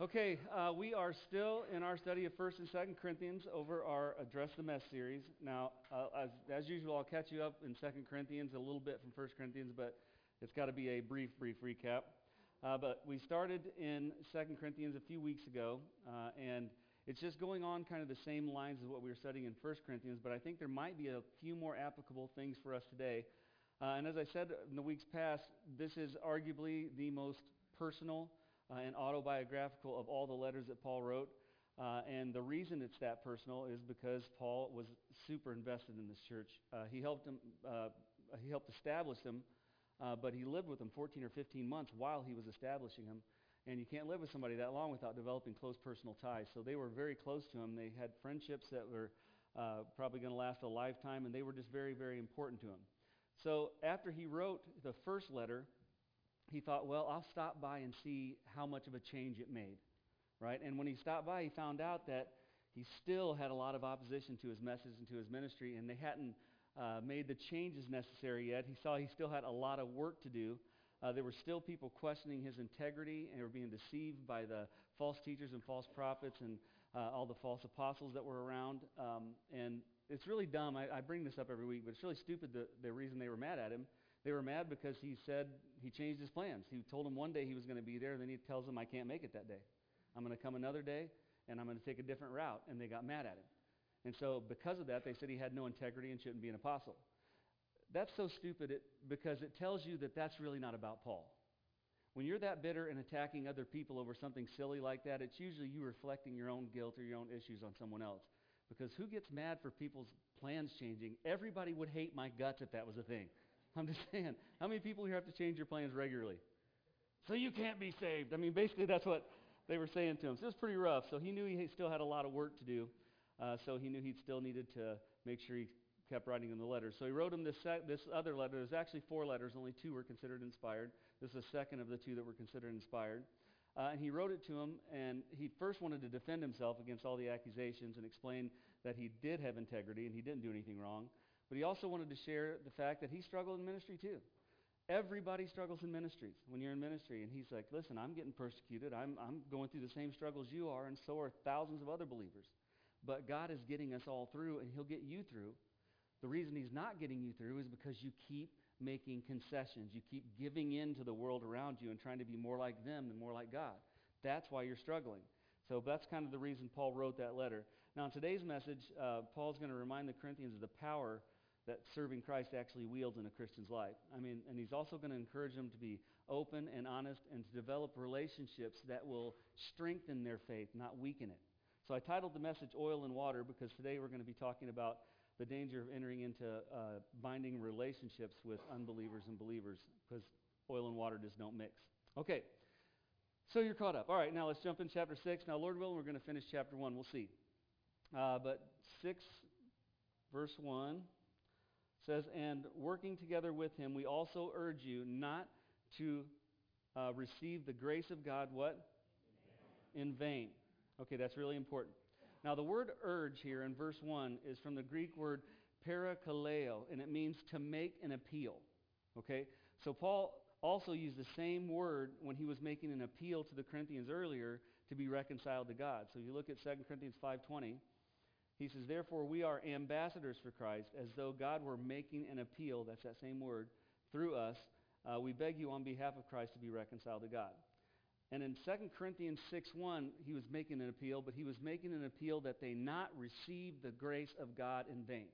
Okay, uh, we are still in our study of First and Second Corinthians over our Address the Mess series. Now, uh, as, as usual, I'll catch you up in Second Corinthians a little bit from First Corinthians, but it's got to be a brief, brief recap. Uh, but we started in Second Corinthians a few weeks ago, uh, and it's just going on kind of the same lines as what we were studying in First Corinthians, but I think there might be a few more applicable things for us today. Uh, and as I said in the weeks past, this is arguably the most personal uh, and autobiographical of all the letters that Paul wrote. Uh, and the reason it's that personal is because Paul was super invested in this church. Uh, he helped him. Uh, he helped establish them, uh, but he lived with them 14 or 15 months while he was establishing them. And you can't live with somebody that long without developing close personal ties. So they were very close to him. They had friendships that were uh, probably going to last a lifetime, and they were just very, very important to him. So after he wrote the first letter, he thought, well, I'll stop by and see how much of a change it made. Right? And when he stopped by, he found out that he still had a lot of opposition to his message and to his ministry, and they hadn't uh, made the changes necessary yet. He saw he still had a lot of work to do. Uh, there were still people questioning his integrity and were being deceived by the false teachers and false prophets and uh, all the false apostles that were around. Um, and it's really dumb. I, I bring this up every week, but it's really stupid the, the reason they were mad at him they were mad because he said he changed his plans. He told them one day he was going to be there, and then he tells them, I can't make it that day. I'm going to come another day, and I'm going to take a different route. And they got mad at him. And so, because of that, they said he had no integrity and shouldn't be an apostle. That's so stupid it, because it tells you that that's really not about Paul. When you're that bitter and attacking other people over something silly like that, it's usually you reflecting your own guilt or your own issues on someone else. Because who gets mad for people's plans changing? Everybody would hate my guts if that was a thing. I'm just saying, how many people here have to change your plans regularly? So you can't be saved. I mean, basically, that's what they were saying to him. So it was pretty rough. So he knew he still had a lot of work to do. Uh, so he knew he still needed to make sure he kept writing him the letters. So he wrote him this, sec- this other letter. There's actually four letters. Only two were considered inspired. This is the second of the two that were considered inspired. Uh, and he wrote it to him, and he first wanted to defend himself against all the accusations and explain that he did have integrity and he didn't do anything wrong. But he also wanted to share the fact that he struggled in ministry too. Everybody struggles in ministries when you're in ministry. And he's like, listen, I'm getting persecuted. I'm, I'm going through the same struggles you are, and so are thousands of other believers. But God is getting us all through, and he'll get you through. The reason he's not getting you through is because you keep making concessions. You keep giving in to the world around you and trying to be more like them than more like God. That's why you're struggling. So that's kind of the reason Paul wrote that letter. Now, in today's message, uh, Paul's going to remind the Corinthians of the power that serving Christ actually wields in a Christian's life. I mean, and he's also going to encourage them to be open and honest and to develop relationships that will strengthen their faith, not weaken it. So I titled the message Oil and Water because today we're going to be talking about the danger of entering into uh, binding relationships with unbelievers and believers because oil and water just don't mix. Okay, so you're caught up. All right, now let's jump in chapter 6. Now, Lord willing, we're going to finish chapter 1. We'll see. Uh, but 6, verse 1 says, And working together with him, we also urge you not to uh, receive the grace of God, what? In vain. Okay, that's really important. Now, the word urge here in verse 1 is from the Greek word parakaleo, and it means to make an appeal. Okay? So, Paul also used the same word when he was making an appeal to the Corinthians earlier to be reconciled to God. So, if you look at 2 Corinthians 5.20. He says, Therefore, we are ambassadors for Christ, as though God were making an appeal, that's that same word, through us. Uh, we beg you on behalf of Christ to be reconciled to God. And in 2 Corinthians 6.1, he was making an appeal, but he was making an appeal that they not receive the grace of God in vain.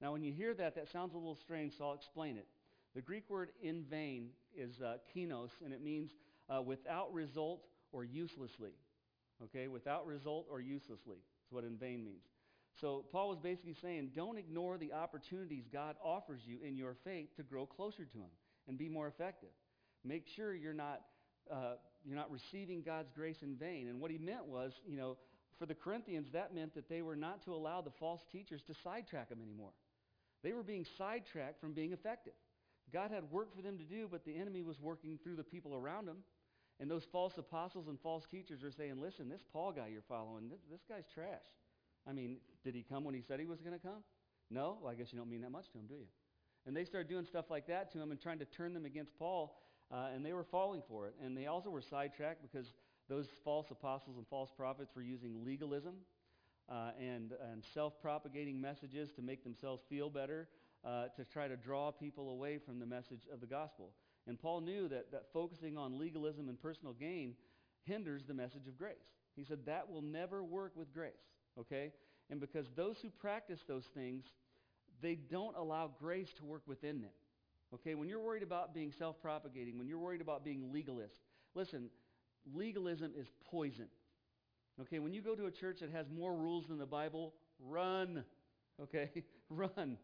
Now, when you hear that, that sounds a little strange, so I'll explain it. The Greek word in vain is uh, kinos, and it means uh, without result or uselessly. Okay, without result or uselessly. That's what in vain means. So Paul was basically saying, don't ignore the opportunities God offers you in your faith to grow closer to Him and be more effective. Make sure you're not, uh, you're not receiving God's grace in vain. And what he meant was, you know, for the Corinthians, that meant that they were not to allow the false teachers to sidetrack them anymore. They were being sidetracked from being effective. God had work for them to do, but the enemy was working through the people around them. And those false apostles and false teachers are saying, listen, this Paul guy you're following, this, this guy's trash. I mean, did he come when he said he was going to come? No? Well, I guess you don't mean that much to him, do you? And they started doing stuff like that to him and trying to turn them against Paul, uh, and they were falling for it. And they also were sidetracked because those false apostles and false prophets were using legalism uh, and, and self-propagating messages to make themselves feel better, uh, to try to draw people away from the message of the gospel. And Paul knew that, that focusing on legalism and personal gain hinders the message of grace. He said that will never work with grace, okay? And because those who practice those things, they don't allow grace to work within them. Okay, when you're worried about being self propagating, when you're worried about being legalist, listen, legalism is poison. Okay, when you go to a church that has more rules than the Bible, run. Okay, run.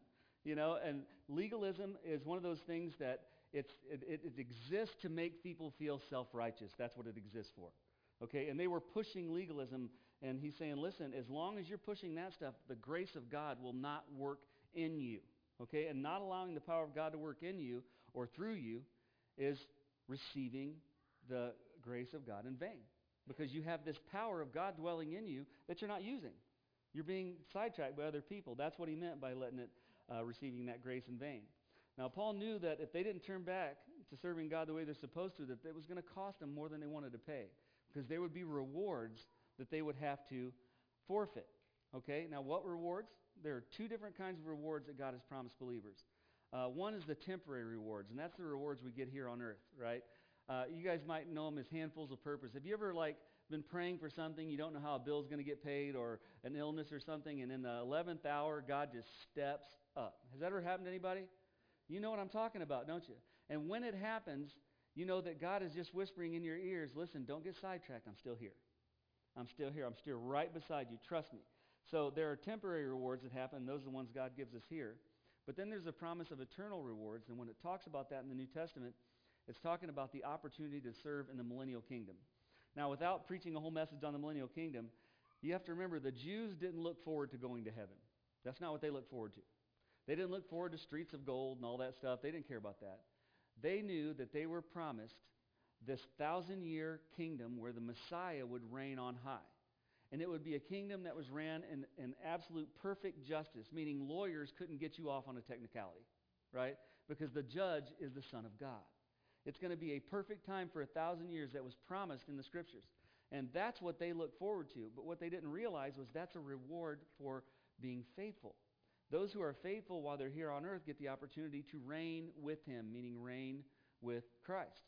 You know, and legalism is one of those things that it's, it, it, it exists to make people feel self righteous. That's what it exists for. Okay, and they were pushing legalism, and he's saying, listen, as long as you're pushing that stuff, the grace of God will not work in you. Okay, and not allowing the power of God to work in you or through you is receiving the grace of God in vain because you have this power of God dwelling in you that you're not using. You're being sidetracked by other people. That's what he meant by letting it, uh, receiving that grace in vain. Now, Paul knew that if they didn't turn back to serving God the way they're supposed to, that it was going to cost them more than they wanted to pay because there would be rewards that they would have to forfeit. Okay, now what rewards? There are two different kinds of rewards that God has promised believers. Uh, one is the temporary rewards, and that's the rewards we get here on earth, right? Uh, you guys might know them as handfuls of purpose. Have you ever like been praying for something you don't know how a bill's going to get paid or an illness or something, and in the eleventh hour God just steps up? Has that ever happened to anybody? You know what I'm talking about, don't you? And when it happens, you know that God is just whispering in your ears, "Listen, don't get sidetracked. I'm still here. I'm still here. I'm still right beside you. Trust me." So there are temporary rewards that happen. Those are the ones God gives us here. But then there's a promise of eternal rewards, and when it talks about that in the New Testament, it's talking about the opportunity to serve in the millennial kingdom. Now, without preaching a whole message on the millennial kingdom, you have to remember the Jews didn't look forward to going to heaven. That's not what they looked forward to. They didn't look forward to streets of gold and all that stuff. They didn't care about that. They knew that they were promised this thousand year kingdom where the Messiah would reign on high. And it would be a kingdom that was ran in, in absolute perfect justice, meaning lawyers couldn't get you off on a technicality, right? Because the judge is the Son of God. It's going to be a perfect time for a thousand years that was promised in the scriptures. And that's what they look forward to. But what they didn't realize was that's a reward for being faithful. Those who are faithful while they're here on earth get the opportunity to reign with him, meaning reign with Christ.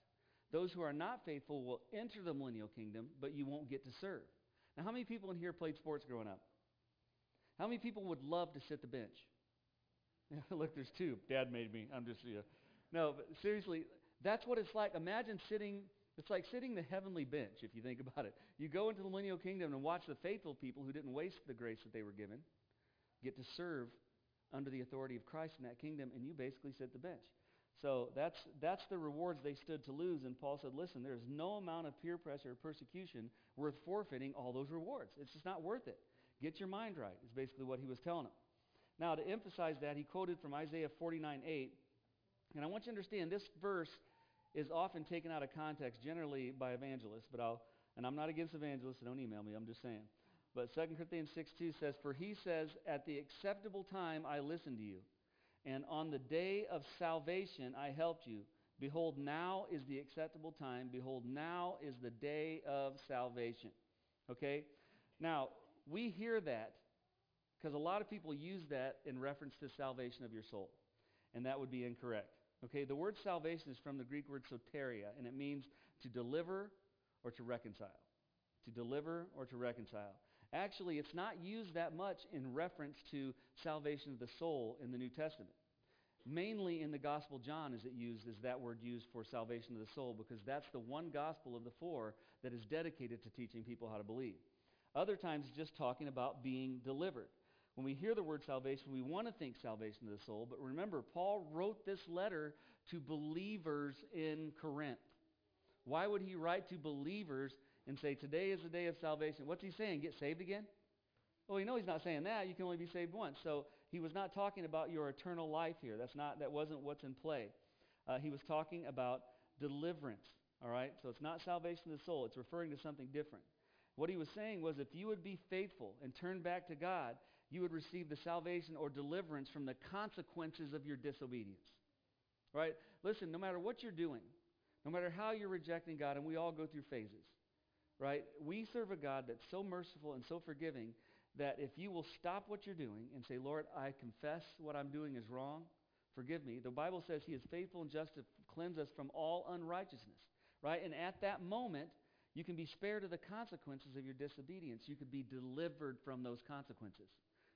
Those who are not faithful will enter the millennial kingdom, but you won't get to serve. Now, how many people in here played sports growing up? How many people would love to sit the bench? Look, there's two. Dad made me. I'm just, you know. No, but seriously, that's what it's like. Imagine sitting, it's like sitting the heavenly bench, if you think about it. You go into the millennial kingdom and watch the faithful people who didn't waste the grace that they were given get to serve under the authority of Christ in that kingdom, and you basically sit the bench. So that's, that's the rewards they stood to lose. And Paul said, listen, there's no amount of peer pressure or persecution worth forfeiting all those rewards. It's just not worth it. Get your mind right, is basically what he was telling them. Now, to emphasize that, he quoted from Isaiah 49 8. And I want you to understand this verse is often taken out of context, generally by evangelists, but I'll, and I'm not against evangelists, so don't email me, I'm just saying. But 2 Corinthians 6 2 says, For he says, At the acceptable time I listened to you, and on the day of salvation I helped you. Behold, now is the acceptable time. Behold, now is the day of salvation. Okay? Now, we hear that because a lot of people use that in reference to salvation of your soul, and that would be incorrect. Okay, the word salvation is from the Greek word soteria, and it means to deliver or to reconcile. To deliver or to reconcile. Actually, it's not used that much in reference to salvation of the soul in the New Testament. Mainly in the Gospel John is it used as that word used for salvation of the soul because that's the one gospel of the four that is dedicated to teaching people how to believe. Other times just talking about being delivered. When we hear the word salvation, we want to think salvation of the soul, but remember, Paul wrote this letter to believers in Corinth. Why would he write to believers and say, Today is the day of salvation? What's he saying? Get saved again? Well, you know he's not saying that. You can only be saved once. So he was not talking about your eternal life here. That's not, that wasn't what's in play. Uh, he was talking about deliverance. All right? So it's not salvation of the soul, it's referring to something different. What he was saying was if you would be faithful and turn back to God, you would receive the salvation or deliverance from the consequences of your disobedience. Right? Listen, no matter what you're doing, no matter how you're rejecting God, and we all go through phases, right? We serve a God that's so merciful and so forgiving that if you will stop what you're doing and say, Lord, I confess what I'm doing is wrong, forgive me. The Bible says he is faithful and just to cleanse us from all unrighteousness, right? And at that moment, you can be spared of the consequences of your disobedience. You could be delivered from those consequences.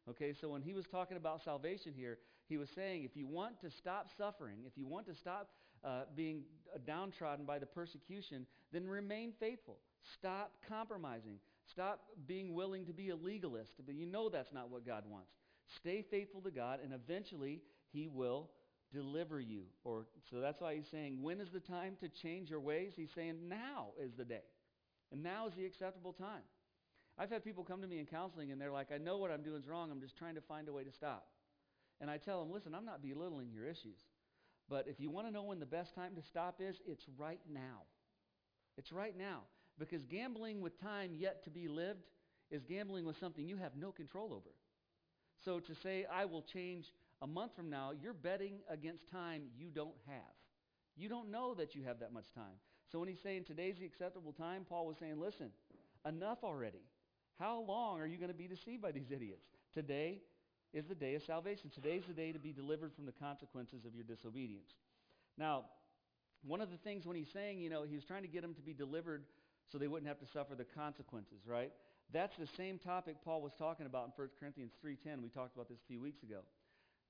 Okay, so when he was talking about salvation here, he was saying if you want to stop suffering, if you want to stop uh, being downtrodden by the persecution, then remain faithful. Stop compromising. Stop being willing to be a legalist. But you know that's not what God wants. Stay faithful to God, and eventually He will deliver you. Or so that's why He's saying, when is the time to change your ways? He's saying now is the day, and now is the acceptable time. I've had people come to me in counseling, and they're like, I know what I'm doing is wrong. I'm just trying to find a way to stop. And I tell them, listen, I'm not belittling your issues. But if you want to know when the best time to stop is, it's right now. It's right now. Because gambling with time yet to be lived is gambling with something you have no control over. So to say, I will change a month from now, you're betting against time you don't have. You don't know that you have that much time. So when he's saying today's the acceptable time, Paul was saying, listen, enough already. How long are you going to be deceived by these idiots? Today is the day of salvation. Today's the day to be delivered from the consequences of your disobedience. Now, one of the things when he's saying, you know, he was trying to get them to be delivered so they wouldn't have to suffer the consequences, right? That's the same topic Paul was talking about in 1 Corinthians 3.10. We talked about this a few weeks ago.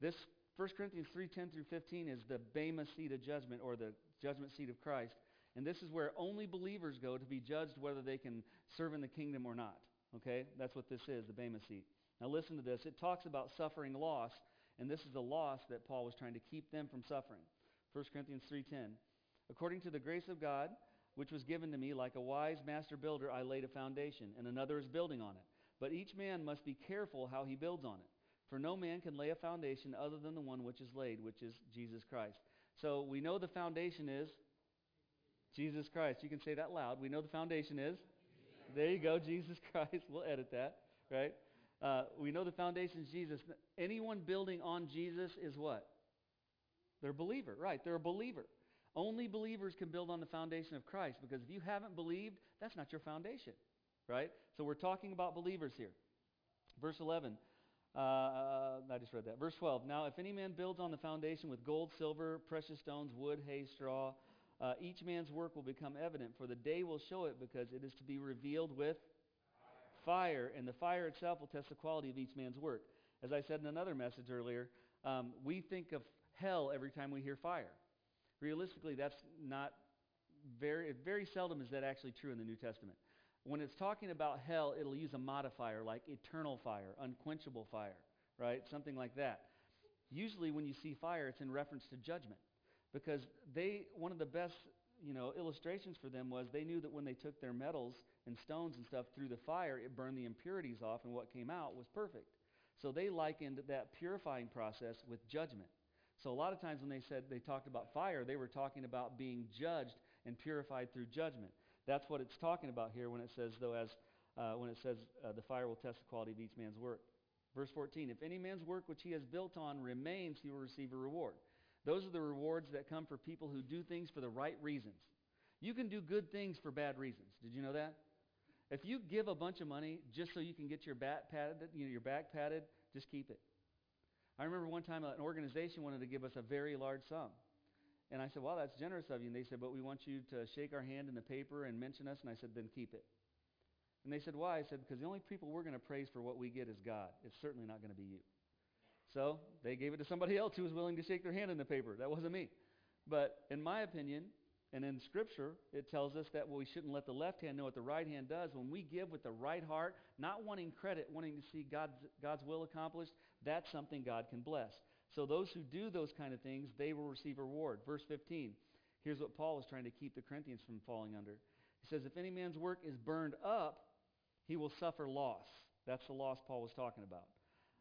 This 1 Corinthians 3.10 through 15 is the Bema seat of judgment or the judgment seat of Christ. And this is where only believers go to be judged whether they can serve in the kingdom or not. Okay? That's what this is, the Bema seat. Now listen to this. It talks about suffering loss, and this is the loss that Paul was trying to keep them from suffering. 1 Corinthians 3:10. According to the grace of God, which was given to me like a wise master builder, I laid a foundation, and another is building on it. But each man must be careful how he builds on it. For no man can lay a foundation other than the one which is laid, which is Jesus Christ. So we know the foundation is Jesus Christ. You can say that loud. We know the foundation is. There you go, Jesus Christ. We'll edit that, right? Uh, we know the foundation is Jesus. Anyone building on Jesus is what? They're a believer, right? They're a believer. Only believers can build on the foundation of Christ because if you haven't believed, that's not your foundation, right? So we're talking about believers here. Verse 11. Uh, I just read that. Verse 12. Now, if any man builds on the foundation with gold, silver, precious stones, wood, hay, straw, uh, each man's work will become evident, for the day will show it because it is to be revealed with fire, and the fire itself will test the quality of each man's work. As I said in another message earlier, um, we think of hell every time we hear fire. Realistically, that's not very, very seldom is that actually true in the New Testament. When it's talking about hell, it'll use a modifier like eternal fire, unquenchable fire, right? Something like that. Usually when you see fire, it's in reference to judgment because they, one of the best you know, illustrations for them was they knew that when they took their metals and stones and stuff through the fire, it burned the impurities off, and what came out was perfect. So they likened that purifying process with judgment. So a lot of times when they said they talked about fire, they were talking about being judged and purified through judgment. That's what it's talking about here when it says, though, as uh, when it says uh, the fire will test the quality of each man's work. Verse 14: If any man's work which he has built on remains, he will receive a reward. Those are the rewards that come for people who do things for the right reasons. You can do good things for bad reasons. Did you know that? If you give a bunch of money just so you can get your back padded, you know, your back padded, just keep it. I remember one time uh, an organization wanted to give us a very large sum. And I said, Well, that's generous of you. And they said, But we want you to shake our hand in the paper and mention us. And I said, Then keep it. And they said, Why? I said, Because the only people we're going to praise for what we get is God. It's certainly not going to be you. So they gave it to somebody else who was willing to shake their hand in the paper. That wasn't me. But in my opinion, and in Scripture, it tells us that we shouldn't let the left hand know what the right hand does. When we give with the right heart, not wanting credit, wanting to see God's, God's will accomplished, that's something God can bless. So those who do those kind of things, they will receive a reward. Verse 15. Here's what Paul is trying to keep the Corinthians from falling under. He says, If any man's work is burned up, he will suffer loss. That's the loss Paul was talking about.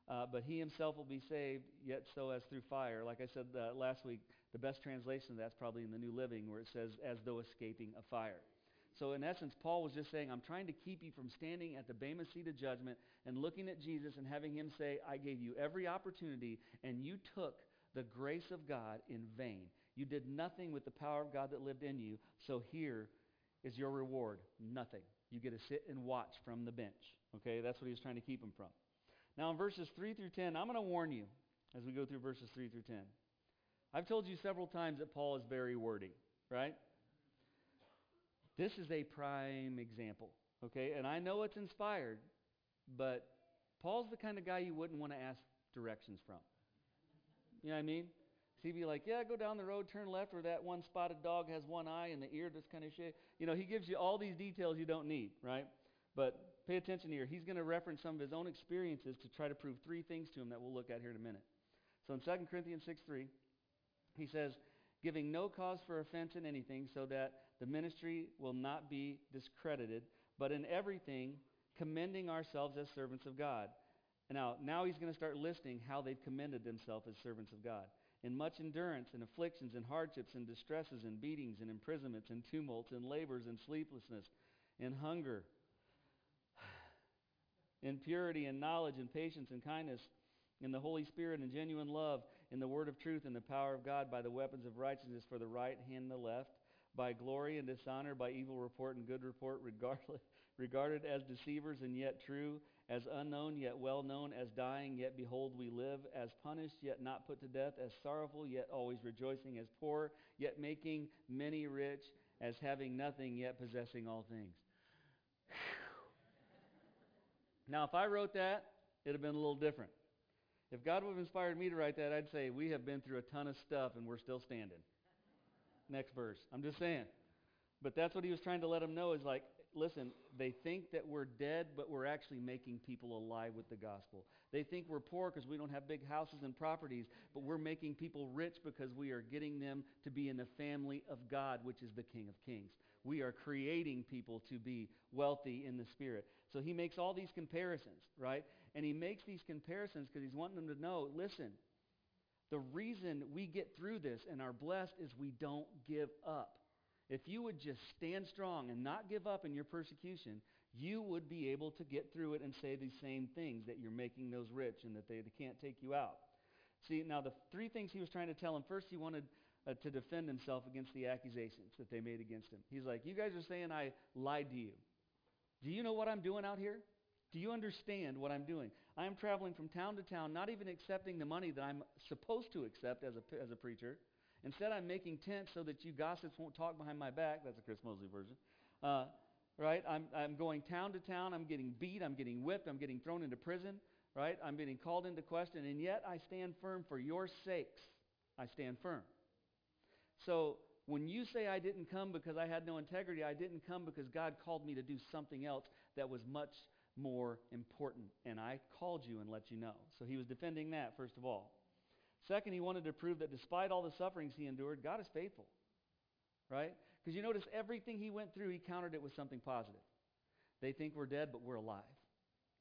Uh, but he himself will be saved, yet so as through fire. Like I said uh, last week, the best translation of that's probably in the New Living, where it says, as though escaping a fire. So, in essence, Paul was just saying, I'm trying to keep you from standing at the Bema seat of judgment and looking at Jesus and having him say, I gave you every opportunity, and you took the grace of God in vain. You did nothing with the power of God that lived in you, so here is your reward? Nothing. You get to sit and watch from the bench. Okay, that's what he was trying to keep them from. Now, in verses 3 through 10, I'm going to warn you as we go through verses 3 through 10. I've told you several times that Paul is very wordy, right? This is a prime example, okay? And I know it's inspired, but Paul's the kind of guy you wouldn't want to ask directions from. You know what I mean? So he'd be like, yeah, go down the road, turn left, where that one spotted dog has one eye and the ear that's kind of shaped. You know, he gives you all these details you don't need, right? But pay attention here. He's going to reference some of his own experiences to try to prove three things to him that we'll look at here in a minute. So in 2 Corinthians 6 3, he says, giving no cause for offense in anything, so that the ministry will not be discredited, but in everything, commending ourselves as servants of God. Now, now he's going to start listing how they've commended themselves as servants of God in much endurance and afflictions and hardships and distresses and beatings and imprisonments and tumults and labors and sleeplessness and hunger, in purity and knowledge and patience and kindness, in the Holy Spirit and genuine love, in the word of truth and the power of God, by the weapons of righteousness for the right hand and the left, by glory and dishonor, by evil report and good report, regarded as deceivers and yet true, as unknown yet well known, as dying yet behold we live, as punished yet not put to death, as sorrowful yet always rejoicing, as poor yet making many rich, as having nothing yet possessing all things. now, if I wrote that, it'd have been a little different. If God would have inspired me to write that, I'd say, We have been through a ton of stuff and we're still standing. Next verse. I'm just saying. But that's what he was trying to let them know is like, listen, they think that we're dead, but we're actually making people alive with the gospel. They think we're poor because we don't have big houses and properties, but we're making people rich because we are getting them to be in the family of God, which is the King of Kings. We are creating people to be wealthy in the Spirit. So he makes all these comparisons, right? And he makes these comparisons because he's wanting them to know listen, the reason we get through this and are blessed is we don't give up. If you would just stand strong and not give up in your persecution, you would be able to get through it and say these same things that you're making those rich and that they, they can't take you out. See, now the three things he was trying to tell him first, he wanted uh, to defend himself against the accusations that they made against him. He's like, You guys are saying I lied to you. Do you know what I'm doing out here? Do you understand what I'm doing? I am traveling from town to town, not even accepting the money that I'm supposed to accept as a, as a preacher. Instead, I'm making tents so that you gossips won't talk behind my back. That's a Chris Mosley version. Uh, right? I'm, I'm going town to town. I'm getting beat. I'm getting whipped. I'm getting thrown into prison. Right? I'm getting called into question. And yet, I stand firm for your sakes. I stand firm. So, when you say I didn't come because I had no integrity, I didn't come because God called me to do something else that was much more important. And I called you and let you know. So he was defending that, first of all. Second, he wanted to prove that despite all the sufferings he endured, God is faithful. Right? Because you notice everything he went through, he countered it with something positive. They think we're dead, but we're alive.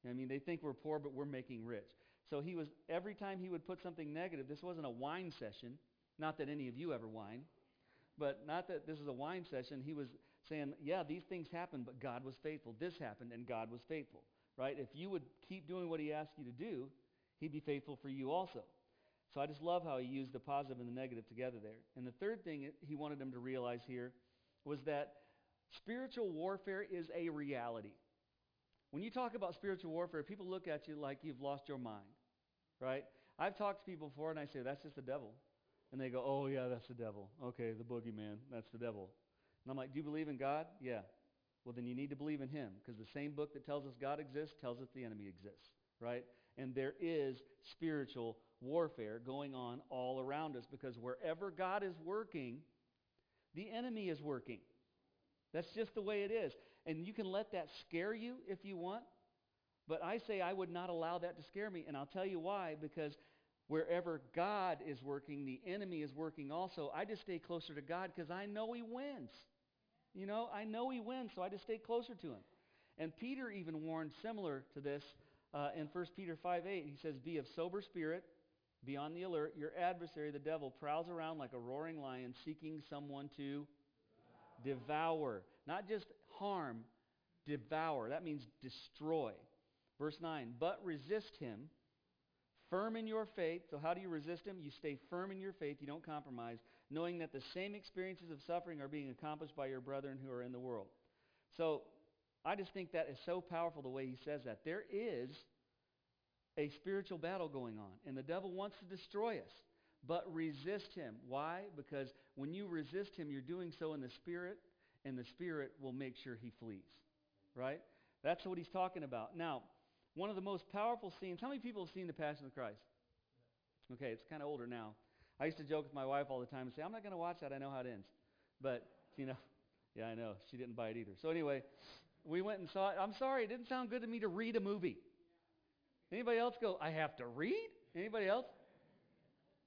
I mean, they think we're poor, but we're making rich. So he was, every time he would put something negative, this wasn't a whine session. Not that any of you ever whine, but not that this is a whine session. He was saying, yeah, these things happened, but God was faithful. This happened, and God was faithful. Right? If you would keep doing what he asked you to do, he'd be faithful for you also. So I just love how he used the positive and the negative together there. And the third thing he wanted them to realize here was that spiritual warfare is a reality. When you talk about spiritual warfare, people look at you like you've lost your mind, right? I've talked to people before and I say, that's just the devil. And they go, oh, yeah, that's the devil. Okay, the boogeyman, that's the devil. And I'm like, do you believe in God? Yeah. Well, then you need to believe in him because the same book that tells us God exists tells us the enemy exists, right? And there is spiritual warfare going on all around us because wherever God is working, the enemy is working. That's just the way it is. And you can let that scare you if you want, but I say I would not allow that to scare me. And I'll tell you why because wherever God is working, the enemy is working also. I just stay closer to God because I know he wins. You know, I know he wins, so I just stay closer to him. And Peter even warned similar to this uh, in 1 Peter 5 8. He says, Be of sober spirit, be on the alert. Your adversary, the devil, prowls around like a roaring lion seeking someone to devour. Not just harm, devour. That means destroy. Verse 9, but resist him, firm in your faith. So, how do you resist him? You stay firm in your faith, you don't compromise, knowing that the same experiences of suffering are being accomplished by your brethren who are in the world. So I just think that is so powerful the way he says that. There is a spiritual battle going on, and the devil wants to destroy us. But resist him. Why? Because when you resist him, you're doing so in the spirit, and the spirit will make sure he flees. Right? That's what he's talking about. Now, one of the most powerful scenes. How many people have seen The Passion of Christ? Okay, it's kind of older now. I used to joke with my wife all the time and say, I'm not going to watch that. I know how it ends. But, you know, yeah, I know. She didn't buy it either. So, anyway, we went and saw it. I'm sorry, it didn't sound good to me to read a movie. Anybody else go, I have to read? Anybody else?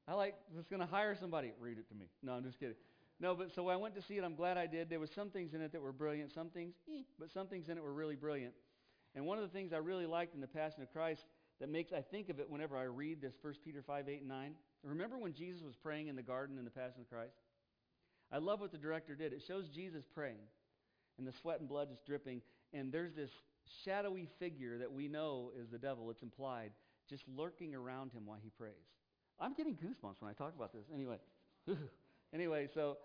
I like, just going to hire somebody. Read it to me. No, I'm just kidding. No, but so I went to see it. I'm glad I did. There was some things in it that were brilliant, some things, eh, but some things in it were really brilliant. And one of the things I really liked in the Passion of Christ that makes I think of it whenever I read this 1 Peter 5, 8, and 9. Remember when Jesus was praying in the garden in the Passion of Christ? I love what the director did. It shows Jesus praying, and the sweat and blood is dripping, and there's this shadowy figure that we know is the devil, it's implied, just lurking around him while he prays. I'm getting goosebumps when I talk about this. Anyway, anyway, so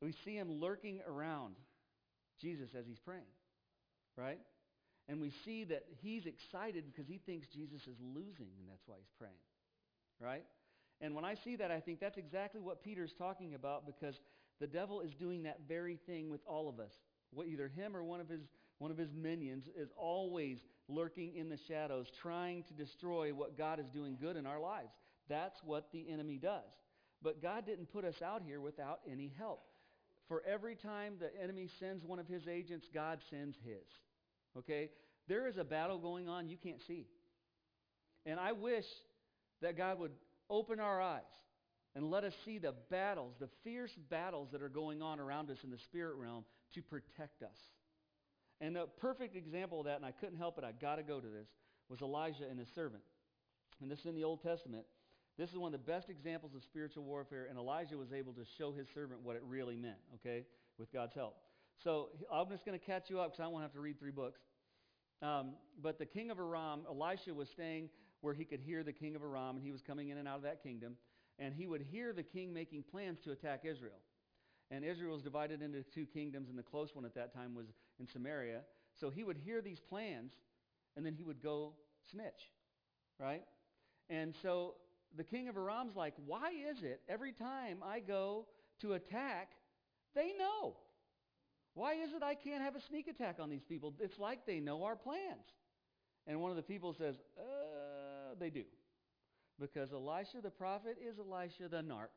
we see him lurking around Jesus as he's praying, right? And we see that he's excited because he thinks Jesus is losing, and that's why he's praying. Right? And when I see that, I think that's exactly what Peter's talking about because the devil is doing that very thing with all of us. What, either him or one of his one of his minions is always lurking in the shadows, trying to destroy what God is doing good in our lives. That's what the enemy does. But God didn't put us out here without any help. For every time the enemy sends one of his agents, God sends his. Okay? There is a battle going on you can't see. And I wish that God would open our eyes and let us see the battles, the fierce battles that are going on around us in the spirit realm to protect us. And a perfect example of that, and I couldn't help it, I got to go to this, was Elijah and his servant. And this is in the Old Testament. This is one of the best examples of spiritual warfare, and Elijah was able to show his servant what it really meant, okay, with God's help. So I'm just going to catch you up because I won't have to read three books. Um, but the king of Aram, Elisha was staying where he could hear the king of Aram, and he was coming in and out of that kingdom. And he would hear the king making plans to attack Israel. And Israel was divided into two kingdoms, and the close one at that time was in Samaria. So he would hear these plans, and then he would go snitch, right? And so the king of Aram's like, why is it every time I go to attack, they know? Why is it I can't have a sneak attack on these people? It's like they know our plans. And one of the people says, uh, they do. Because Elisha the prophet is Elisha the narc.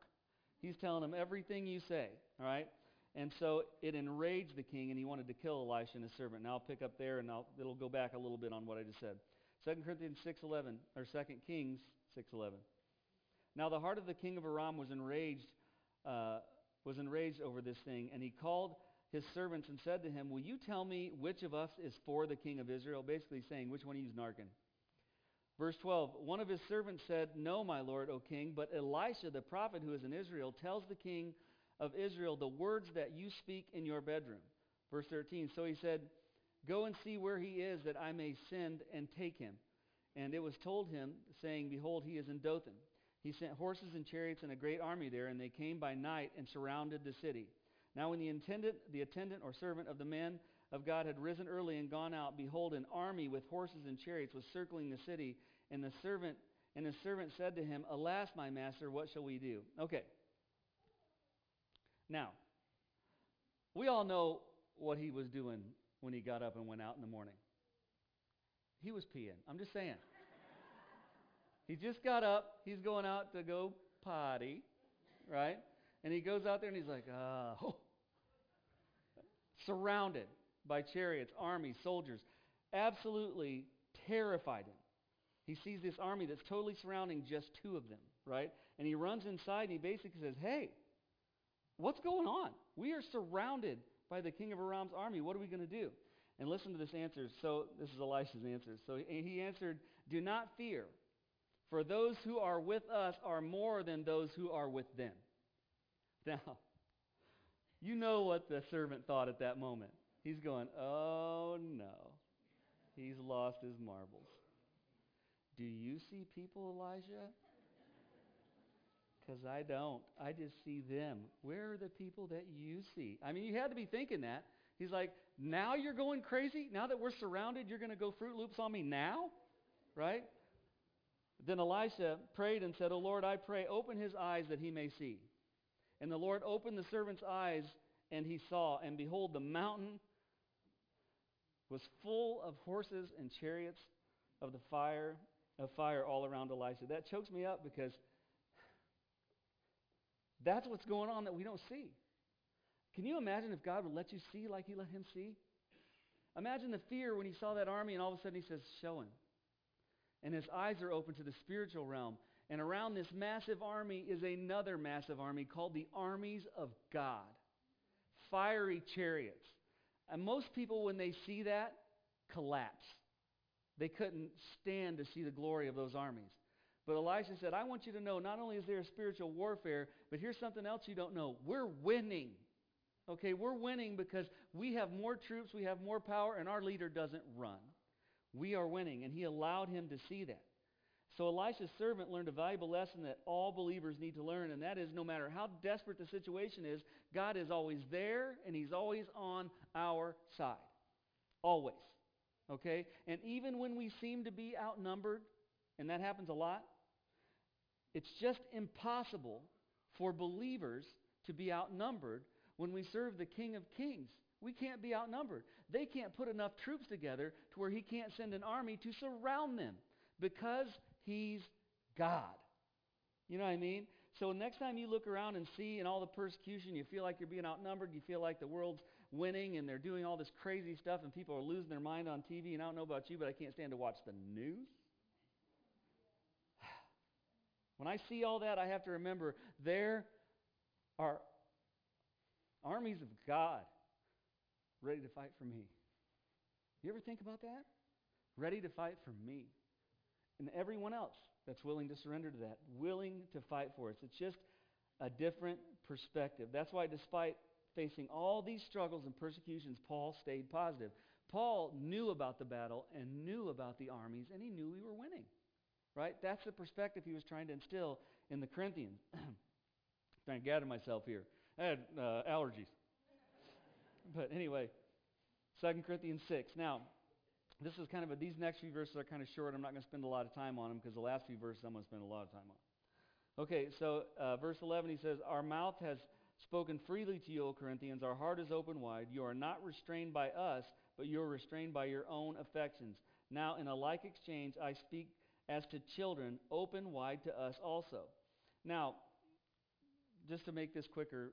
He's telling them everything you say, all right? And so it enraged the king, and he wanted to kill Elisha and his servant. Now I'll pick up there, and I'll, it'll go back a little bit on what I just said. 2 Corinthians 6.11, or 2 Kings 6.11. Now the heart of the king of Aram was enraged, uh, was enraged over this thing, and he called his servants and said to him, Will you tell me which of us is for the king of Israel? Basically saying, Which one of you is narking? Verse 12 One of his servants said, No, my lord, O king, but Elisha, the prophet who is in Israel, tells the king of Israel the words that you speak in your bedroom. Verse 13 So he said, Go and see where he is, that I may send and take him. And it was told him, saying, Behold, he is in Dothan. He sent horses and chariots and a great army there, and they came by night and surrounded the city. Now, when the attendant, the attendant or servant of the man of God had risen early and gone out, behold, an army with horses and chariots was circling the city, and the servant and his servant said to him, Alas, my master, what shall we do? Okay. Now, we all know what he was doing when he got up and went out in the morning. He was peeing. I'm just saying. he just got up. He's going out to go potty, right? And he goes out there and he's like, ah, oh, surrounded by chariots, armies, soldiers, absolutely terrified him. He sees this army that's totally surrounding just two of them, right? And he runs inside and he basically says, Hey, what's going on? We are surrounded by the king of Aram's army. What are we going to do? And listen to this answer. So, this is Elisha's answer. So he answered, Do not fear, for those who are with us are more than those who are with them. Now, you know what the servant thought at that moment. He's going, oh no. He's lost his marbles. Do you see people, Elijah? Because I don't. I just see them. Where are the people that you see? I mean, you had to be thinking that. He's like, now you're going crazy? Now that we're surrounded, you're going to go Fruit Loops on me now? Right? Then Elisha prayed and said, O Lord, I pray, open his eyes that he may see. And the Lord opened the servant's eyes, and he saw, and behold, the mountain was full of horses and chariots of the fire of fire all around Elisha. That chokes me up because that's what's going on that we don't see. Can you imagine if God would let you see like he let him see? Imagine the fear when he saw that army and all of a sudden he says, Show him. And his eyes are open to the spiritual realm. And around this massive army is another massive army called the armies of God fiery chariots. And most people, when they see that, collapse. They couldn't stand to see the glory of those armies. But Elisha said, I want you to know not only is there a spiritual warfare, but here's something else you don't know. We're winning. Okay, we're winning because we have more troops, we have more power, and our leader doesn't run. We are winning, and he allowed him to see that. So Elisha's servant learned a valuable lesson that all believers need to learn, and that is no matter how desperate the situation is, God is always there and He's always on our side. Always. Okay? And even when we seem to be outnumbered, and that happens a lot, it's just impossible for believers to be outnumbered when we serve the King of Kings. We can't be outnumbered. They can't put enough troops together to where He can't send an army to surround them because He's God. You know what I mean? So next time you look around and see in all the persecution, you feel like you're being outnumbered, you feel like the world's winning and they're doing all this crazy stuff and people are losing their mind on TV, and I don't know about you, but I can't stand to watch the news. When I see all that, I have to remember there are armies of God ready to fight for me. You ever think about that? Ready to fight for me and everyone else that's willing to surrender to that, willing to fight for us. It's just a different perspective. That's why, despite facing all these struggles and persecutions, Paul stayed positive. Paul knew about the battle and knew about the armies, and he knew we were winning. Right? That's the perspective he was trying to instill in the Corinthians. trying to gather myself here. I had uh, allergies. but anyway, 2 Corinthians 6. Now, this is kind of a, these next few verses are kind of short. I'm not going to spend a lot of time on them because the last few verses I'm going to spend a lot of time on. Okay, so uh, verse 11 he says, Our mouth has spoken freely to you, O Corinthians. Our heart is open wide. You are not restrained by us, but you are restrained by your own affections. Now, in a like exchange, I speak as to children, open wide to us also. Now, just to make this quicker,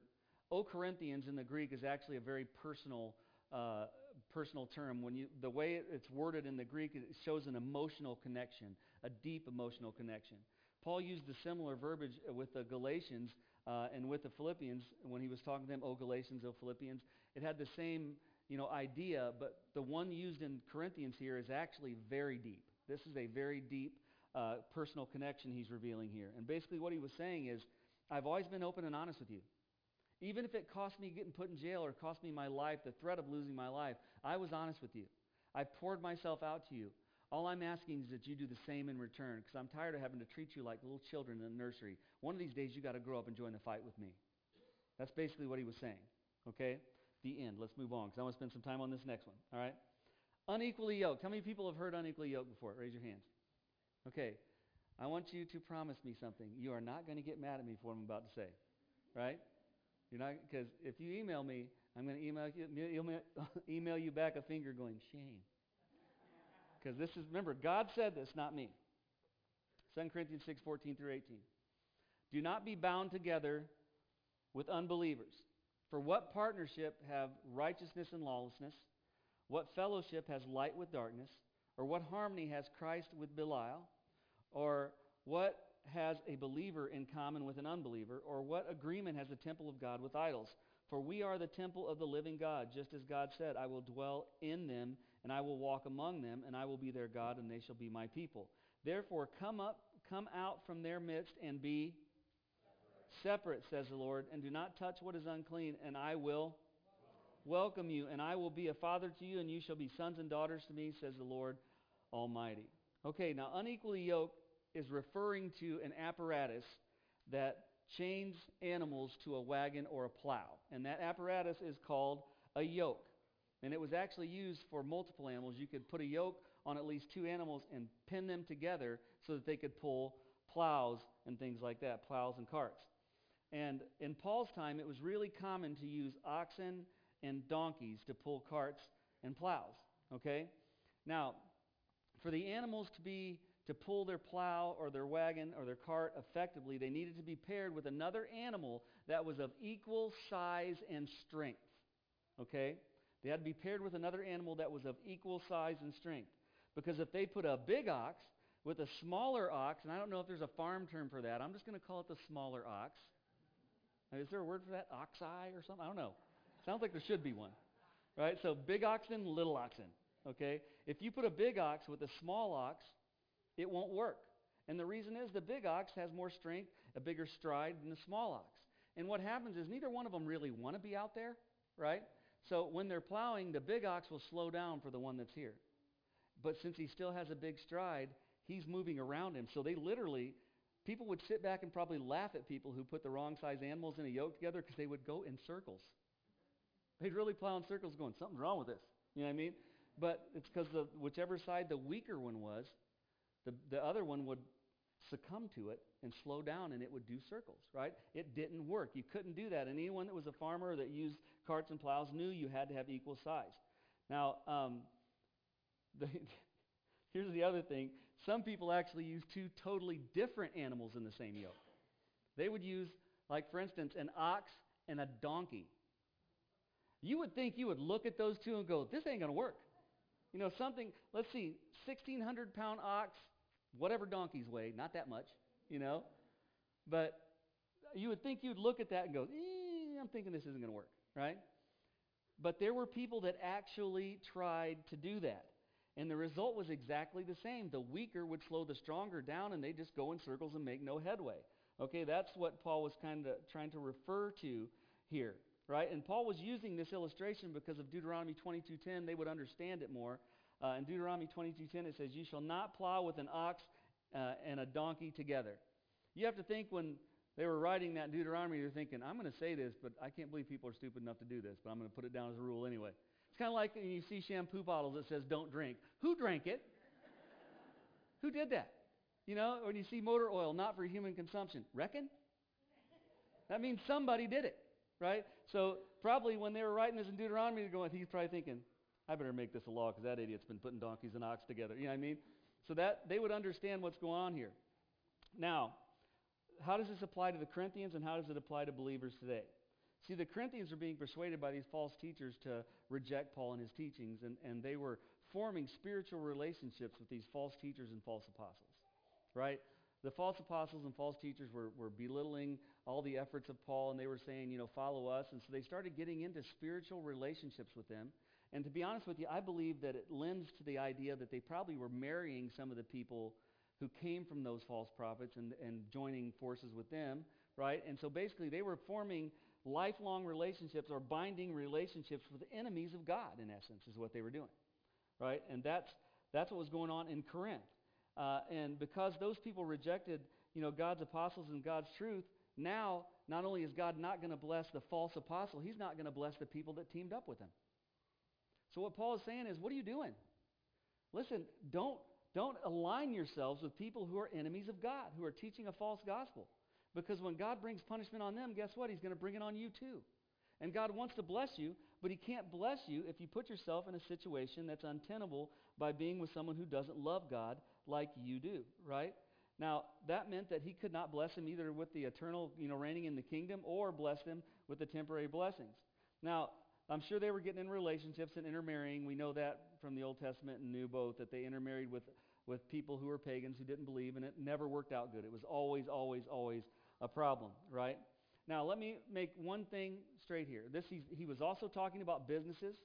O Corinthians in the Greek is actually a very personal uh, personal term. When you, the way it's worded in the Greek, it shows an emotional connection, a deep emotional connection. Paul used a similar verbiage with the Galatians uh, and with the Philippians when he was talking to them, oh Galatians, oh Philippians. It had the same you know, idea, but the one used in Corinthians here is actually very deep. This is a very deep uh, personal connection he's revealing here. And basically, what he was saying is, I've always been open and honest with you. Even if it cost me getting put in jail or cost me my life, the threat of losing my life, I was honest with you. I poured myself out to you. All I'm asking is that you do the same in return because I'm tired of having to treat you like little children in the nursery. One of these days, you got to grow up and join the fight with me. That's basically what he was saying. Okay? The end. Let's move on because I want to spend some time on this next one. All right? Unequally yoked. How many people have heard unequally yoked before? Raise your hands. Okay. I want you to promise me something. You are not going to get mad at me for what I'm about to say. Right? You're not because if you email me, I'm going to email you email you back a finger going shame. Because this is remember God said this, not me. 2 Corinthians 6:14 through 18. Do not be bound together with unbelievers. For what partnership have righteousness and lawlessness? What fellowship has light with darkness? Or what harmony has Christ with Belial? Or what has a believer in common with an unbeliever? Or what agreement has the temple of God with idols? For we are the temple of the living God, just as God said, I will dwell in them, and I will walk among them, and I will be their God, and they shall be my people. Therefore, come up, come out from their midst, and be separate, says the Lord, and do not touch what is unclean, and I will welcome you, and I will be a father to you, and you shall be sons and daughters to me, says the Lord Almighty. Okay, now unequally yoked is referring to an apparatus that chains animals to a wagon or a plow. And that apparatus is called a yoke. And it was actually used for multiple animals. You could put a yoke on at least two animals and pin them together so that they could pull plows and things like that, plows and carts. And in Paul's time, it was really common to use oxen and donkeys to pull carts and plows. Okay? Now, for the animals to be to pull their plow or their wagon or their cart effectively, they needed to be paired with another animal that was of equal size and strength. Okay? They had to be paired with another animal that was of equal size and strength. Because if they put a big ox with a smaller ox, and I don't know if there's a farm term for that, I'm just going to call it the smaller ox. Is there a word for that? Ox eye or something? I don't know. Sounds like there should be one. Right? So big oxen, little oxen. Okay? If you put a big ox with a small ox, it won't work. And the reason is the big ox has more strength, a bigger stride than the small ox. And what happens is neither one of them really want to be out there, right? So when they're plowing, the big ox will slow down for the one that's here. But since he still has a big stride, he's moving around him. So they literally, people would sit back and probably laugh at people who put the wrong size animals in a yoke together because they would go in circles. They'd really plow in circles going, something's wrong with this. You know what I mean? But it's because whichever side the weaker one was, the, the other one would succumb to it and slow down and it would do circles, right? It didn't work. You couldn't do that. And anyone that was a farmer that used carts and plows knew you had to have equal size. Now, um, the, here's the other thing. Some people actually use two totally different animals in the same yoke. They would use, like for instance, an ox and a donkey. You would think you would look at those two and go, this ain't going to work. You know, something, let's see, 1,600 pound ox, whatever donkeys weigh, not that much, you know. But you would think you'd look at that and go, eh, I'm thinking this isn't going to work, right? But there were people that actually tried to do that. And the result was exactly the same. The weaker would slow the stronger down, and they just go in circles and make no headway. Okay, that's what Paul was kind of trying to refer to here, right? And Paul was using this illustration because of Deuteronomy 22:10. They would understand it more. Uh, in Deuteronomy 22:10, it says, "You shall not plow with an ox uh, and a donkey together." You have to think when they were writing that Deuteronomy, they're thinking, "I'm going to say this, but I can't believe people are stupid enough to do this, but I'm going to put it down as a rule anyway." It's kind of like when you see shampoo bottles that says "Don't drink." Who drank it? Who did that? You know, when you see motor oil not for human consumption, reckon? That means somebody did it, right? So probably when they were writing this in Deuteronomy, they're going, he's probably thinking, I better make this a law because that idiot's been putting donkeys and ox together. You know what I mean? So that they would understand what's going on here. Now, how does this apply to the Corinthians and how does it apply to believers today? See, the Corinthians were being persuaded by these false teachers to reject Paul and his teachings, and, and they were forming spiritual relationships with these false teachers and false apostles right? The false apostles and false teachers were, were belittling all the efforts of Paul, and they were saying, you know, follow us. And so they started getting into spiritual relationships with them. And to be honest with you, I believe that it lends to the idea that they probably were marrying some of the people who came from those false prophets and, and joining forces with them, right? And so basically, they were forming lifelong relationships or binding relationships with enemies of God, in essence, is what they were doing, right? And that's, that's what was going on in Corinth. Uh, and because those people rejected, you know, God's apostles and God's truth, now not only is God not going to bless the false apostle, he's not going to bless the people that teamed up with him. So what Paul is saying is, what are you doing? Listen, don't don't align yourselves with people who are enemies of God, who are teaching a false gospel. Because when God brings punishment on them, guess what? He's going to bring it on you too. And God wants to bless you, but He can't bless you if you put yourself in a situation that's untenable by being with someone who doesn't love God like you do, right? Now, that meant that he could not bless him either with the eternal, you know, reigning in the kingdom or bless him with the temporary blessings. Now, I'm sure they were getting in relationships and intermarrying. We know that from the Old Testament and New both, that they intermarried with, with people who were pagans who didn't believe, and it never worked out good. It was always, always, always a problem, right? Now, let me make one thing straight here. This, he was also talking about businesses,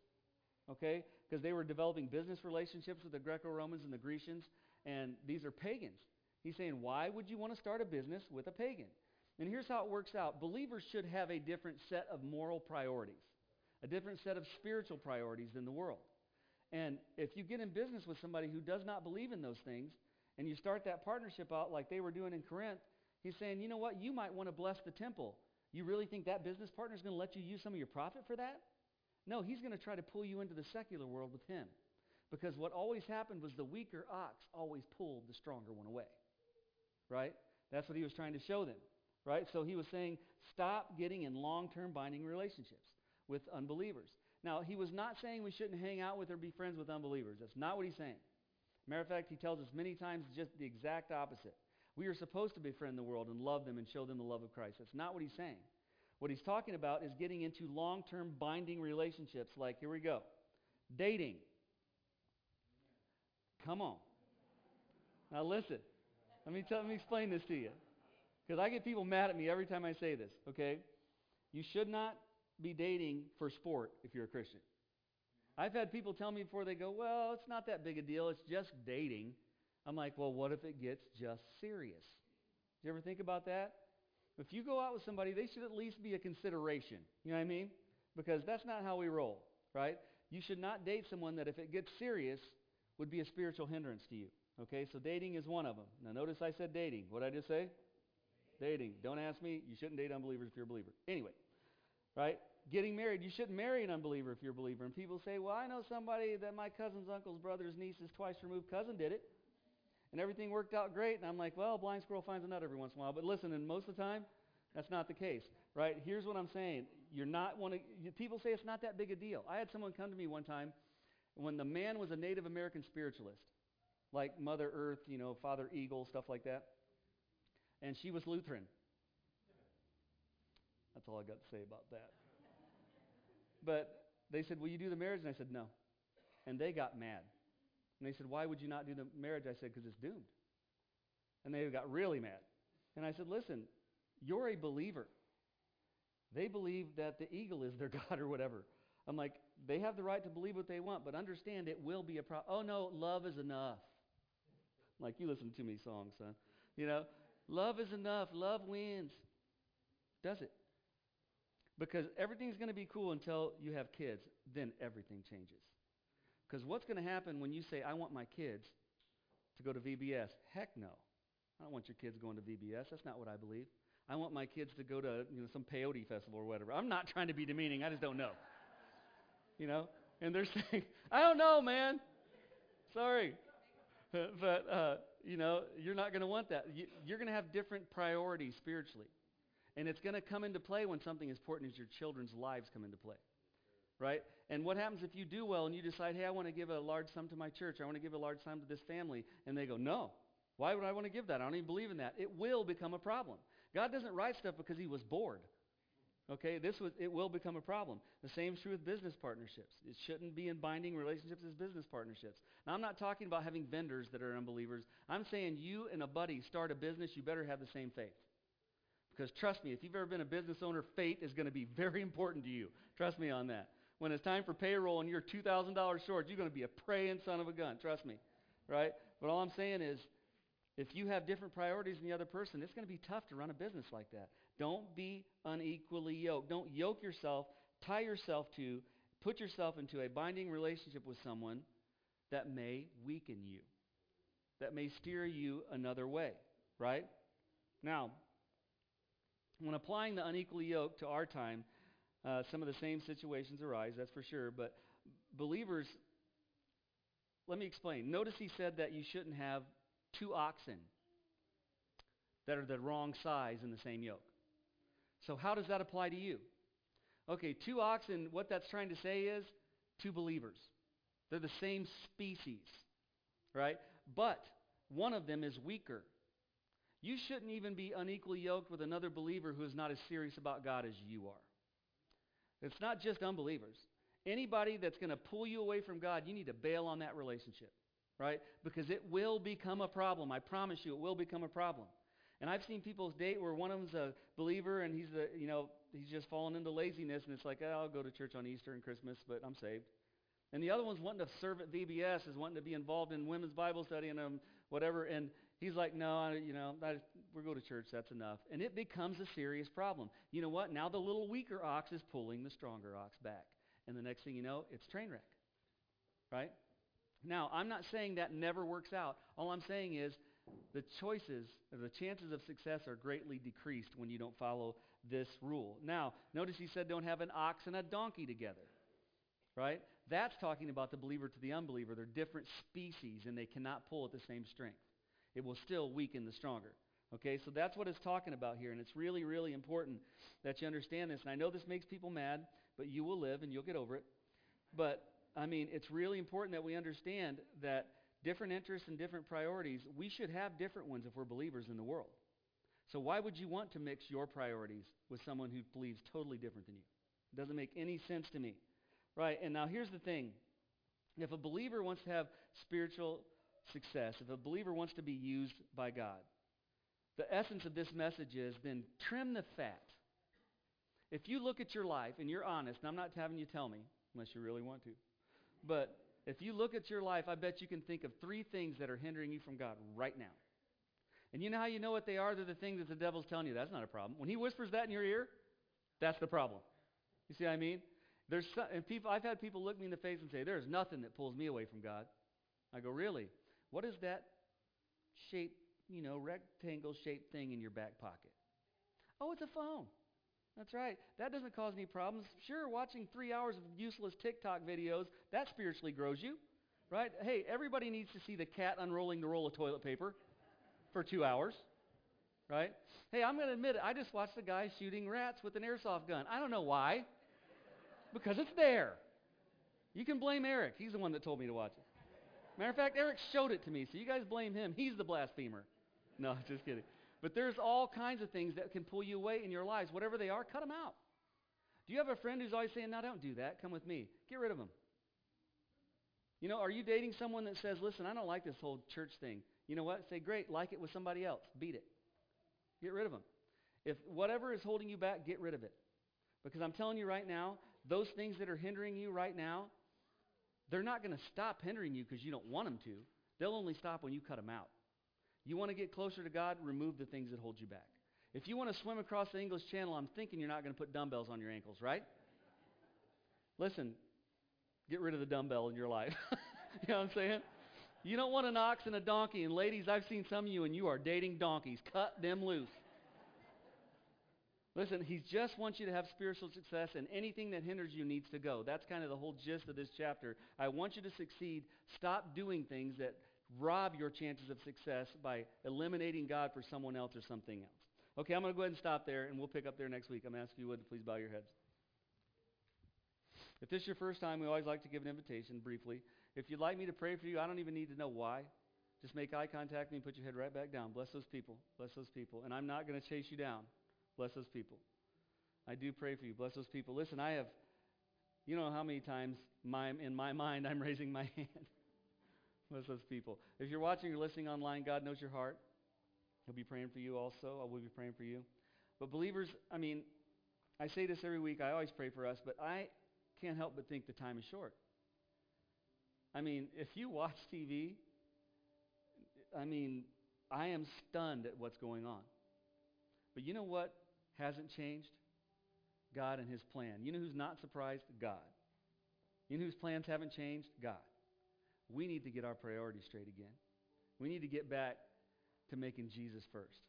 okay? Because they were developing business relationships with the Greco Romans and the Grecians and these are pagans. He's saying, why would you want to start a business with a pagan? And here's how it works out believers should have a different set of moral priorities, a different set of spiritual priorities than the world. And if you get in business with somebody who does not believe in those things, and you start that partnership out like they were doing in Corinth, He's saying, you know what? You might want to bless the temple. You really think that business partner is going to let you use some of your profit for that? No, he's going to try to pull you into the secular world with him. Because what always happened was the weaker ox always pulled the stronger one away. Right? That's what he was trying to show them. Right? So he was saying, stop getting in long term binding relationships with unbelievers. Now, he was not saying we shouldn't hang out with or be friends with unbelievers. That's not what he's saying. Matter of fact, he tells us many times just the exact opposite. We are supposed to befriend the world and love them and show them the love of Christ. That's not what he's saying. What he's talking about is getting into long term binding relationships, like, here we go dating. Come on. Now, listen. Let me, tell, let me explain this to you. Because I get people mad at me every time I say this, okay? You should not be dating for sport if you're a Christian. I've had people tell me before they go, well, it's not that big a deal. It's just dating. I'm like, well, what if it gets just serious? Did you ever think about that? If you go out with somebody, they should at least be a consideration. You know what I mean? Because that's not how we roll, right? You should not date someone that if it gets serious would be a spiritual hindrance to you. Okay, so dating is one of them. Now notice I said dating. What did I just say? Dating. Don't ask me. You shouldn't date unbelievers if you're a believer. Anyway, right? Getting married. You shouldn't marry an unbeliever if you're a believer. And people say, well, I know somebody that my cousin's uncle's brother's niece's twice removed cousin did it and everything worked out great. And I'm like, well, blind squirrel finds a nut every once in a while. But listen, and most of the time, that's not the case, right? Here's what I'm saying. You're not one of, people say it's not that big a deal. I had someone come to me one time when the man was a Native American spiritualist, like Mother Earth, you know, Father Eagle, stuff like that. And she was Lutheran. That's all I got to say about that. But they said, Will you do the marriage? And I said, No. And they got mad. And they said, Why would you not do the marriage? I said, Because it's doomed. And they got really mad. And I said, Listen, you're a believer. They believe that the eagle is their God or whatever. I'm like, they have the right to believe what they want, but understand it will be a problem. Oh, no, love is enough. Like, you listen to me, songs, son. You know, love is enough. Love wins. Does it? Because everything's going to be cool until you have kids. Then everything changes. Because what's going to happen when you say, I want my kids to go to VBS? Heck no. I don't want your kids going to VBS. That's not what I believe. I want my kids to go to you know, some peyote festival or whatever. I'm not trying to be demeaning. I just don't know. You know? And they're saying, I don't know, man. Sorry. but, uh, you know, you're not going to want that. You, you're going to have different priorities spiritually. And it's going to come into play when something as important as your children's lives come into play right? And what happens if you do well and you decide, hey, I want to give a large sum to my church, I want to give a large sum to this family, and they go, no. Why would I want to give that? I don't even believe in that. It will become a problem. God doesn't write stuff because he was bored. Okay, this was, it will become a problem. The same is true with business partnerships. It shouldn't be in binding relationships as business partnerships. Now, I'm not talking about having vendors that are unbelievers. I'm saying you and a buddy start a business, you better have the same faith. Because trust me, if you've ever been a business owner, faith is going to be very important to you. Trust me on that. When it's time for payroll and you're $2,000 short, you're going to be a praying son of a gun. Trust me. Right? But all I'm saying is, if you have different priorities than the other person, it's going to be tough to run a business like that. Don't be unequally yoked. Don't yoke yourself, tie yourself to, put yourself into a binding relationship with someone that may weaken you, that may steer you another way. Right? Now, when applying the unequally yoke to our time, uh, some of the same situations arise, that's for sure. But believers, let me explain. Notice he said that you shouldn't have two oxen that are the wrong size in the same yoke. So, how does that apply to you? Okay, two oxen, what that's trying to say is two believers. They're the same species, right? But one of them is weaker. You shouldn't even be unequally yoked with another believer who is not as serious about God as you are. It's not just unbelievers. Anybody that's going to pull you away from God, you need to bail on that relationship, right? Because it will become a problem. I promise you, it will become a problem. And I've seen people date where one of them's a believer and he's the, you know, he's just fallen into laziness and it's like, oh, I'll go to church on Easter and Christmas, but I'm saved. And the other one's wanting to serve at VBS, is wanting to be involved in women's Bible study and um, whatever. And He's like, no, I, you know, I, we go to church, that's enough. And it becomes a serious problem. You know what? Now the little weaker ox is pulling the stronger ox back. And the next thing you know, it's train wreck. Right? Now, I'm not saying that never works out. All I'm saying is the choices, the chances of success are greatly decreased when you don't follow this rule. Now, notice he said don't have an ox and a donkey together. Right? That's talking about the believer to the unbeliever. They're different species and they cannot pull at the same strength. It will still weaken the stronger. Okay, so that's what it's talking about here, and it's really, really important that you understand this. And I know this makes people mad, but you will live and you'll get over it. But I mean, it's really important that we understand that different interests and different priorities, we should have different ones if we're believers in the world. So why would you want to mix your priorities with someone who believes totally different than you? It doesn't make any sense to me. Right? And now here's the thing. If a believer wants to have spiritual success, if a believer wants to be used by God, the essence of this message is then trim the fat. If you look at your life and you're honest, and I'm not having you tell me, unless you really want to, but if you look at your life, I bet you can think of three things that are hindering you from God right now. And you know how you know what they are? They're the things that the devil's telling you. That's not a problem. When he whispers that in your ear, that's the problem. You see what I mean? There's some, and people, I've had people look me in the face and say, "There's nothing that pulls me away from God." I go, "Really? What is that shape, you know, rectangle-shaped thing in your back pocket?" Oh, it's a phone. That's right. That doesn't cause any problems. Sure, watching three hours of useless TikTok videos, that spiritually grows you. Right? Hey, everybody needs to see the cat unrolling the roll of toilet paper for two hours. Right? Hey, I'm going to admit it. I just watched a guy shooting rats with an airsoft gun. I don't know why. Because it's there. You can blame Eric. He's the one that told me to watch it. Matter of fact, Eric showed it to me, so you guys blame him. He's the blasphemer. No, just kidding. But there's all kinds of things that can pull you away in your lives. Whatever they are, cut them out. Do you have a friend who's always saying, no, don't do that. Come with me. Get rid of them. You know, are you dating someone that says, listen, I don't like this whole church thing? You know what? Say, great, like it with somebody else. Beat it. Get rid of them. If whatever is holding you back, get rid of it. Because I'm telling you right now, those things that are hindering you right now, they're not going to stop hindering you because you don't want them to. They'll only stop when you cut them out. You want to get closer to God? Remove the things that hold you back. If you want to swim across the English Channel, I'm thinking you're not going to put dumbbells on your ankles, right? Listen, get rid of the dumbbell in your life. you know what I'm saying? You don't want an ox and a donkey. And ladies, I've seen some of you and you are dating donkeys. Cut them loose. Listen, he just wants you to have spiritual success, and anything that hinders you needs to go. That's kind of the whole gist of this chapter. I want you to succeed. Stop doing things that rob your chances of success by eliminating God for someone else or something else. Okay, I'm going to go ahead and stop there, and we'll pick up there next week. I'm going to asking you would please bow your heads. If this is your first time, we always like to give an invitation briefly. If you'd like me to pray for you, I don't even need to know why. Just make eye contact with me and put your head right back down. Bless those people. Bless those people. And I'm not going to chase you down. Bless those people. I do pray for you. Bless those people. Listen, I have, you know how many times my, in my mind I'm raising my hand. Bless those people. If you're watching or listening online, God knows your heart. He'll be praying for you also. I will be praying for you. But believers, I mean, I say this every week. I always pray for us, but I can't help but think the time is short. I mean, if you watch TV, I mean, I am stunned at what's going on. But you know what hasn't changed? God and his plan. You know who's not surprised? God. You know whose plans haven't changed? God we need to get our priorities straight again. We need to get back to making Jesus first.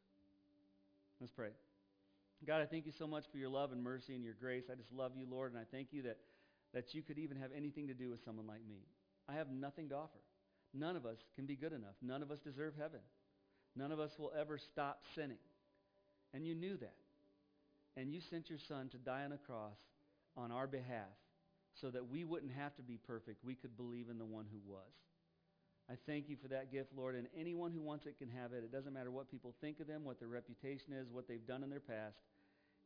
Let's pray. God, I thank you so much for your love and mercy and your grace. I just love you, Lord, and I thank you that, that you could even have anything to do with someone like me. I have nothing to offer. None of us can be good enough. None of us deserve heaven. None of us will ever stop sinning. And you knew that. And you sent your son to die on a cross on our behalf so that we wouldn't have to be perfect. We could believe in the one who was. I thank you for that gift, Lord, and anyone who wants it can have it. It doesn't matter what people think of them, what their reputation is, what they've done in their past.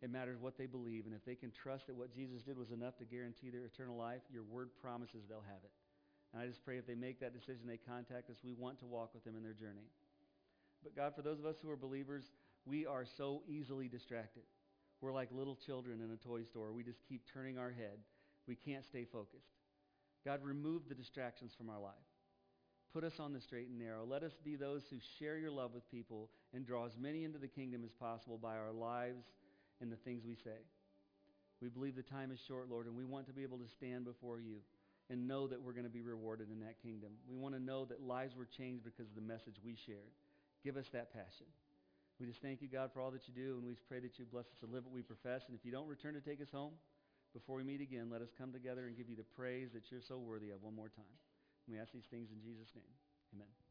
It matters what they believe. And if they can trust that what Jesus did was enough to guarantee their eternal life, your word promises they'll have it. And I just pray if they make that decision, they contact us. We want to walk with them in their journey. But God, for those of us who are believers, we are so easily distracted. We're like little children in a toy store. We just keep turning our head we can't stay focused. God, remove the distractions from our life. Put us on the straight and narrow. Let us be those who share your love with people and draw as many into the kingdom as possible by our lives and the things we say. We believe the time is short, Lord, and we want to be able to stand before you and know that we're going to be rewarded in that kingdom. We want to know that lives were changed because of the message we shared. Give us that passion. We just thank you, God, for all that you do, and we pray that you bless us to live what we profess. And if you don't return to take us home before we meet again, let us come together and give you the praise that you're so worthy of one more time. And we ask these things in Jesus' name. Amen.